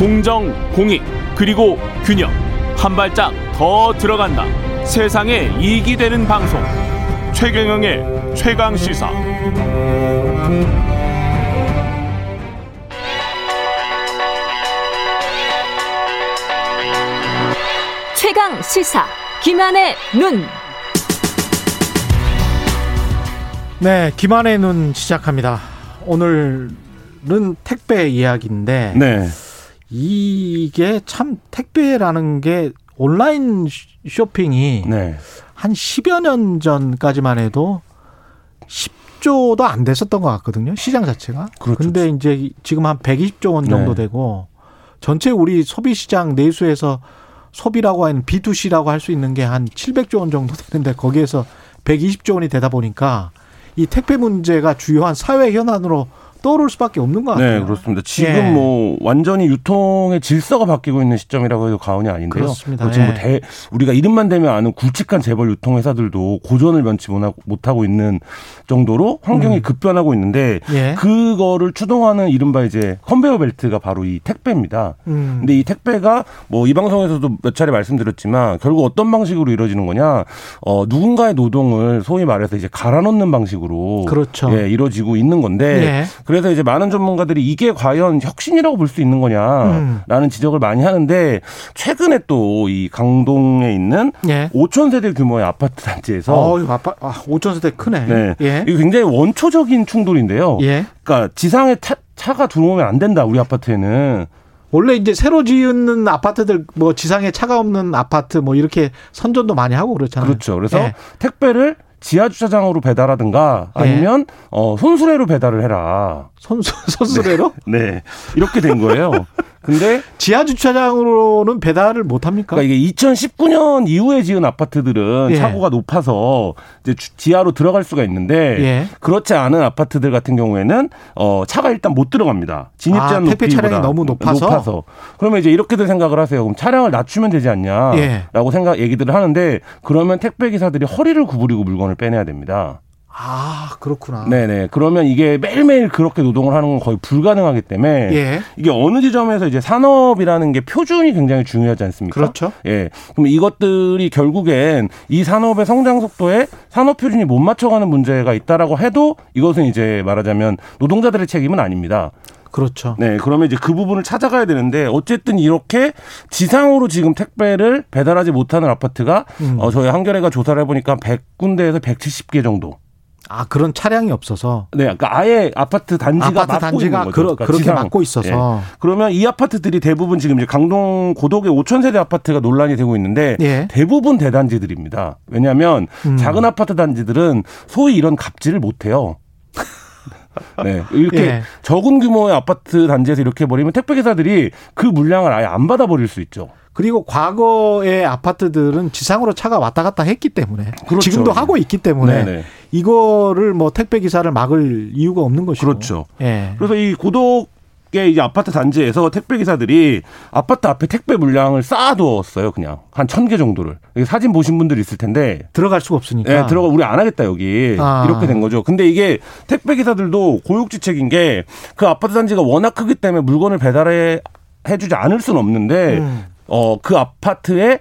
공정, 공익, 그리고 균형. 한 발짝 더 들어간다. 세상에 이익이 되는 방송. 최경영의 최강 시사. 최강 시사. 김한의 눈. 네, 김한의 눈 시작합니다. 오늘은 택배 이야기인데 네. 이게 참 택배라는 게 온라인 쇼핑이 네. 한 10여 년 전까지만 해도 10조도 안 됐었던 것 같거든요. 시장 자체가. 그렇죠. 근데 이제 지금 한 120조 원 정도 네. 되고 전체 우리 소비 시장 내수에서 소비라고 하는 B2C라고 할 수 있는 게 한 700조 원 정도 되는데 거기에서 120조 원이 되다 보니까 이 택배 문제가 주요한 사회 현안으로 떠오를 수밖에 없는 것 같아요. 네, 그렇습니다. 지금 예. 뭐 완전히 유통의 질서가 바뀌고 있는 시점이라고 해도 과언이 아닌데요. 그렇습니다. 뭐 지금 뭐 예. 대, 우리가 이름만 대면 아는 굵직한 재벌 유통 회사들도 고전을 면치 못하고, 못하고 있는 정도로 환경이 음. 급변하고 있는데 예. 그거를 추동하는 이른바 이제 컨베이어 벨트가 바로 이 택배입니다. 음. 근데 이 택배가 뭐 이 방송에서도 몇 차례 말씀드렸지만 결국 어떤 방식으로 이루어지는 거냐? 어 누군가의 노동을 소위 말해서 이제 갈아넣는 방식으로 그렇죠. 예, 이루어지고 있는 건데 예. 그래서 이제 많은 전문가들이 이게 과연 혁신이라고 볼 수 있는 음. 거냐라는 지적을 많이 하는데 최근에 또 이 강동에 있는 예. 5천 세대 규모의 아파트 단지에서 어, 이거 아빠, 아, 5천 세대 크네. 네. 예. 이거 굉장히 원초적인 충돌인데요. 예. 그러니까 지상에 차, 차가 들어오면 안 된다 우리 아파트에는 원래 이제 새로 지은 아파트들 뭐 지상에 차가 없는 아파트 뭐 이렇게 선전도 많이 하고 그렇잖아요. 그렇죠. 그래서 예. 택배를 지하 주차장으로 배달하든가 예. 아니면 어 손수레로 배달을 해라. 선수 선수래로 네. 이렇게 된 거예요. 근데 지하 주차장으로는 배달을 못 합니까? 그러니까 이게 2019년 이후에 지은 아파트들은 예. 차고가 높아서 이제 주- 지하로 들어갈 수가 있는데 예. 그렇지 않은 아파트들 같은 경우에는 어 차가 일단 못 들어갑니다. 진입 아, 제한 택배 높이보다 차량이 너무 높아서? 그러면 이제 이렇게들 생각을 하세요. 그럼 차량을 낮추면 되지 않냐라고 예. 생각 얘기들을 하는데 그러면 택배 기사들이 허리를 구부리고 물건을 빼내야 됩니다. 아 그렇구나. 네네. 그러면 이게 매일매일 그렇게 노동을 하는 건 거의 불가능하기 때문에 예. 이게 어느 지점에서 이제 산업이라는 게 표준이 굉장히 중요하지 않습니까? 그렇죠. 예. 그럼 이것들이 결국엔 이 산업의 성장 속도에 산업 표준이 못 맞춰가는 문제가 있다라고 해도 이것은 이제 말하자면 노동자들의 책임은 아닙니다. 그렇죠. 네. 그러면 이제 그 부분을 찾아가야 되는데 어쨌든 이렇게 지상으로 지금 택배를 배달하지 못하는 아파트가 음. 어, 저희 한겨레가 조사를 해보니까 100군데에서 170개 정도. 아 그런 차량이 없어서 네, 그러니까 아예 아파트 단지가 아파트 막고 단지가 있는 거죠. 그러, 그러니까 그렇게 지상. 막고 있어서 예. 그러면 이 아파트들이 대부분 지금 이제 강동 고덕의 5천 세대 아파트가 논란이 되고 있는데 예. 대부분 대단지들입니다. 왜냐하면 음. 작은 아파트 단지들은 소위 이런 갑질을 못 해요. 네, 이렇게 예. 적은 규모의 아파트 단지에서 이렇게 버리면 택배 기사들이 그 물량을 아예 안 받아버릴 수 있죠. 그리고 과거의 아파트들은 지상으로 차가 왔다 갔다 했기 때문에 그렇죠. 지금도 하고 있기 때문에 네네. 이거를 뭐 택배 기사를 막을 이유가 없는 것이고. 그렇죠. 예. 그래서 이 고독의 이제 아파트 단지에서 택배 기사들이 아파트 앞에 택배 물량을 쌓아두었어요. 그냥 한 천 개 정도를. 여기 사진 보신 분들이 있을 텐데 들어갈 수가 없으니까. 네, 들어가 우리 안 하겠다 여기 아. 이렇게 된 거죠. 근데 이게 택배 기사들도 고육지책인 게 그 아파트 단지가 워낙 크기 때문에 물건을 배달해 해주지 않을 수는 없는데 음. 어그 아파트에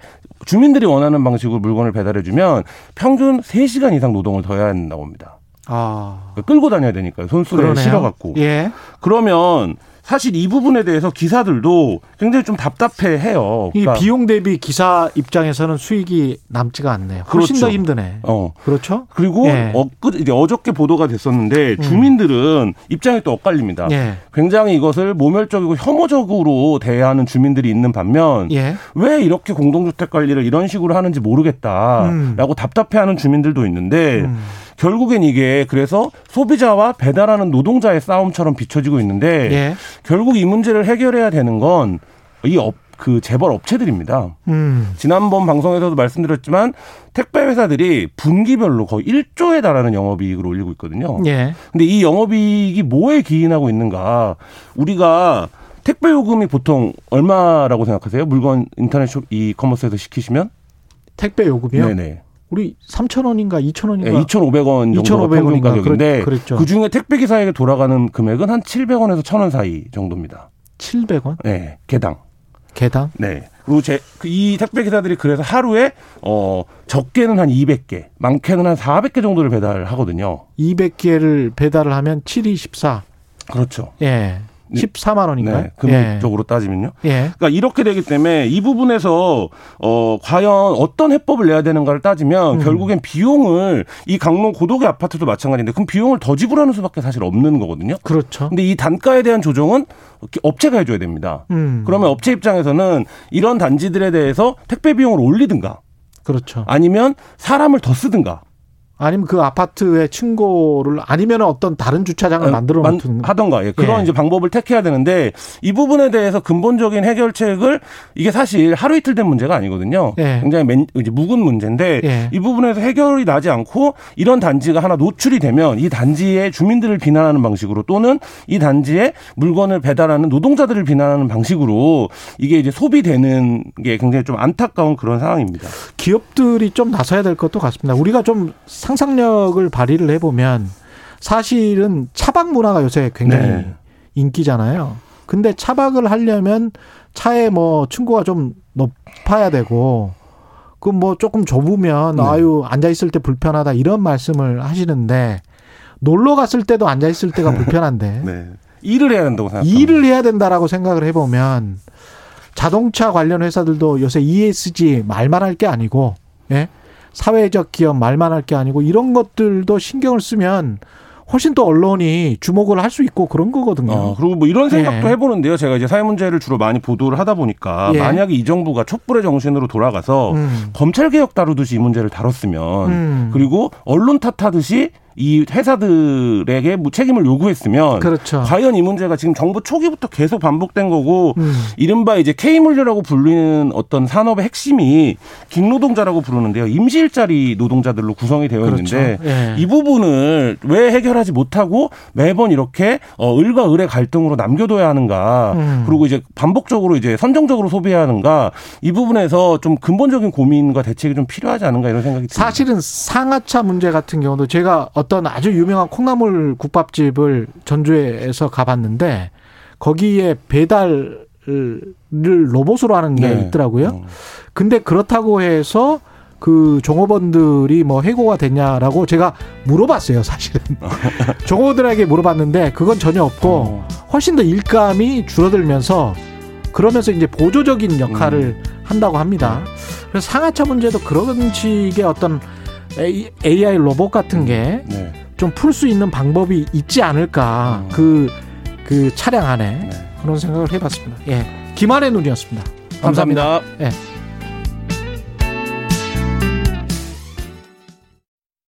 주민들이 원하는 방식으로 물건을 배달해주면 평균 3시간 이상 노동을 더 해야 한다고 합니다. 아. 그러니까 끌고 다녀야 되니까요. 손수레. 실어갖고. 예. 그러면 사실 이 부분에 대해서 기사들도 굉장히 좀 답답해 해요. 이 그러니까 비용 대비 기사 입장에서는 수익이 남지가 않네요. 훨씬 그렇죠. 더 힘드네. 어. 그렇죠? 그리고 예. 엊그 어저께 보도가 됐었는데 주민들은 입장이 또 엇갈립니다. 예. 굉장히 이것을 모멸적이고 혐오적으로 대하는 주민들이 있는 반면 예. 왜 이렇게 공동주택 관리를 이런 식으로 하는지 모르겠다라고 음. 답답해하는 주민들도 있는데 음. 결국엔 이게 그래서 소비자와 배달하는 노동자의 싸움처럼 비춰지고 있는데 예. 결국 이 문제를 해결해야 되는 건 이 업 그 재벌 업체들입니다. 음. 지난번 방송에서도 말씀드렸지만 택배 회사들이 분기별로 거의 1조에 달하는 영업이익을 올리고 있거든요. 예. 근데 이 영업이익이 뭐에 기인하고 있는가? 우리가 택배 요금이 보통 얼마라고 생각하세요? 물건 인터넷 쇼 e-commerce에서 시키시면? 택배 요금이요? 네네. 우리 3,000원인가 2,000원인가? 네, 2,500원 정도가 2,500원 평균 가격인데 그랬-. 그 중에 택배 기사에게 돌아가는 금액은 한 700원에서 1,000원 사이 정도입니다. 700원? 네, 개당. 개당? 네. 그리고 제, 그이 택배 기사들이 그래서 하루에, 어, 적게는 한 200개, 많게는 한 400개 정도를 배달하거든요. 200개를 배달을 하면 7이 14. 그렇죠. 예. 네. 14만 원인가요? 네. 금액적으로 따지면요. 예. 예. 그러니까 이렇게 되기 때문에 이 부분에서 어 과연 어떤 해법을 내야 되는가를 따지면 음. 결국엔 비용을 이 강릉 고도의 아파트도 마찬가지인데 그럼 비용을 더 지불하는 수밖에 사실 없는 거거든요. 그렇죠. 근데 이 단가에 대한 조정은 업체가 해줘야 됩니다. 음. 그러면 업체 입장에서는 이런 단지들에 대해서 택배 비용을 올리든가 그렇죠. 아니면 사람을 더 쓰든가 아니면 그 아파트의 층고를 아니면 어떤 다른 주차장을 만들어 만- 놓든 하던가 예, 그런 예. 이제 방법을 택해야 되는데 이 부분에 대해서 근본적인 해결책을 이게 사실 하루 이틀 된 문제가 아니거든요. 예. 굉장히 맨, 이제 묵은 문제인데 예. 이 부분에서 해결이 나지 않고 이런 단지가 하나 노출이 되면 이 단지의 주민들을 비난하는 방식으로 또는 이 단지에 물건을 배달하는 노동자들을 비난하는 방식으로 이게 이제 소비되는 게 굉장히 좀 안타까운 그런 상황입니다. 기업들이 좀 나서야 될 것도 같습니다. 우리가 좀 상상력을 발휘를 해보면 사실은 차박 문화가 요새 굉장히 네. 인기잖아요. 근데 차박을 하려면 차에 뭐 층고가 좀 높아야 되고 그 뭐 조금 좁으면 네. 아유 앉아 있을 때 불편하다 이런 말씀을 하시는데 놀러 갔을 때도 앉아 있을 때가 불편한데 네. 일을 해야 된다고 생각합니다. 일을 해야 된다라고 생각을 해보면 자동차 관련 회사들도 요새 ESG 말만 할 게 아니고 예? 사회적 기업 말만 할 게 아니고 이런 것들도 신경을 쓰면 훨씬 더 언론이 주목을 할 수 있고 그런 거거든요. 어, 그리고 뭐 이런 생각도 예. 해보는데요. 제가 이제 사회 문제를 주로 많이 보도를 하다 보니까 예. 만약에 이 정부가 촛불의 정신으로 돌아가서 음. 검찰 개혁 다루듯이 이 문제를 다뤘으면 음. 그리고 언론 탓하듯이 이 회사들에게 뭐 책임을 요구했으면 그렇죠. 과연 이 문제가 지금 정부 초기부터 계속 반복된 거고 음. 이른바 이제 K물류라고 불리는 어떤 산업의 핵심이 긴 노동자라고 부르는데요. 임시 일자리 노동자들로 구성이 되어 그렇죠. 있는데 예. 이 부분을 왜 해결하지 못하고 매번 이렇게 어, 을과 을의 갈등으로 남겨둬야 하는가 음. 그리고 이제 반복적으로 이제 선정적으로 소비해야 하는가 이 부분에서 좀 근본적인 고민과 대책이 좀 필요하지 않은가 이런 생각이 듭니다. 사실은 상하차 문제 같은 경우도 제가 어떤 아주 유명한 콩나물 국밥집을 전주에서 가봤는데 거기에 배달을 로봇으로 하는 게 네. 있더라고요. 어. 근데 그렇다고 해서 그 종업원들이 뭐 해고가 됐냐라고 제가 물어봤어요, 사실은. 종업원들에게 물어봤는데 그건 전혀 없고 어. 훨씬 더 일감이 줄어들면서 그러면서 이제 보조적인 역할을 한다고 합니다. 그래서 상하차 문제도 그런 식의 어떤 AI 로봇 같은 게 좀풀 네. 수 있는 방법이 있지 않을까. 음. 그, 그 차량 안에 네. 그런 생각을 해봤습니다. 예. 김한의 눈이었습니다. 감사합니다. 예.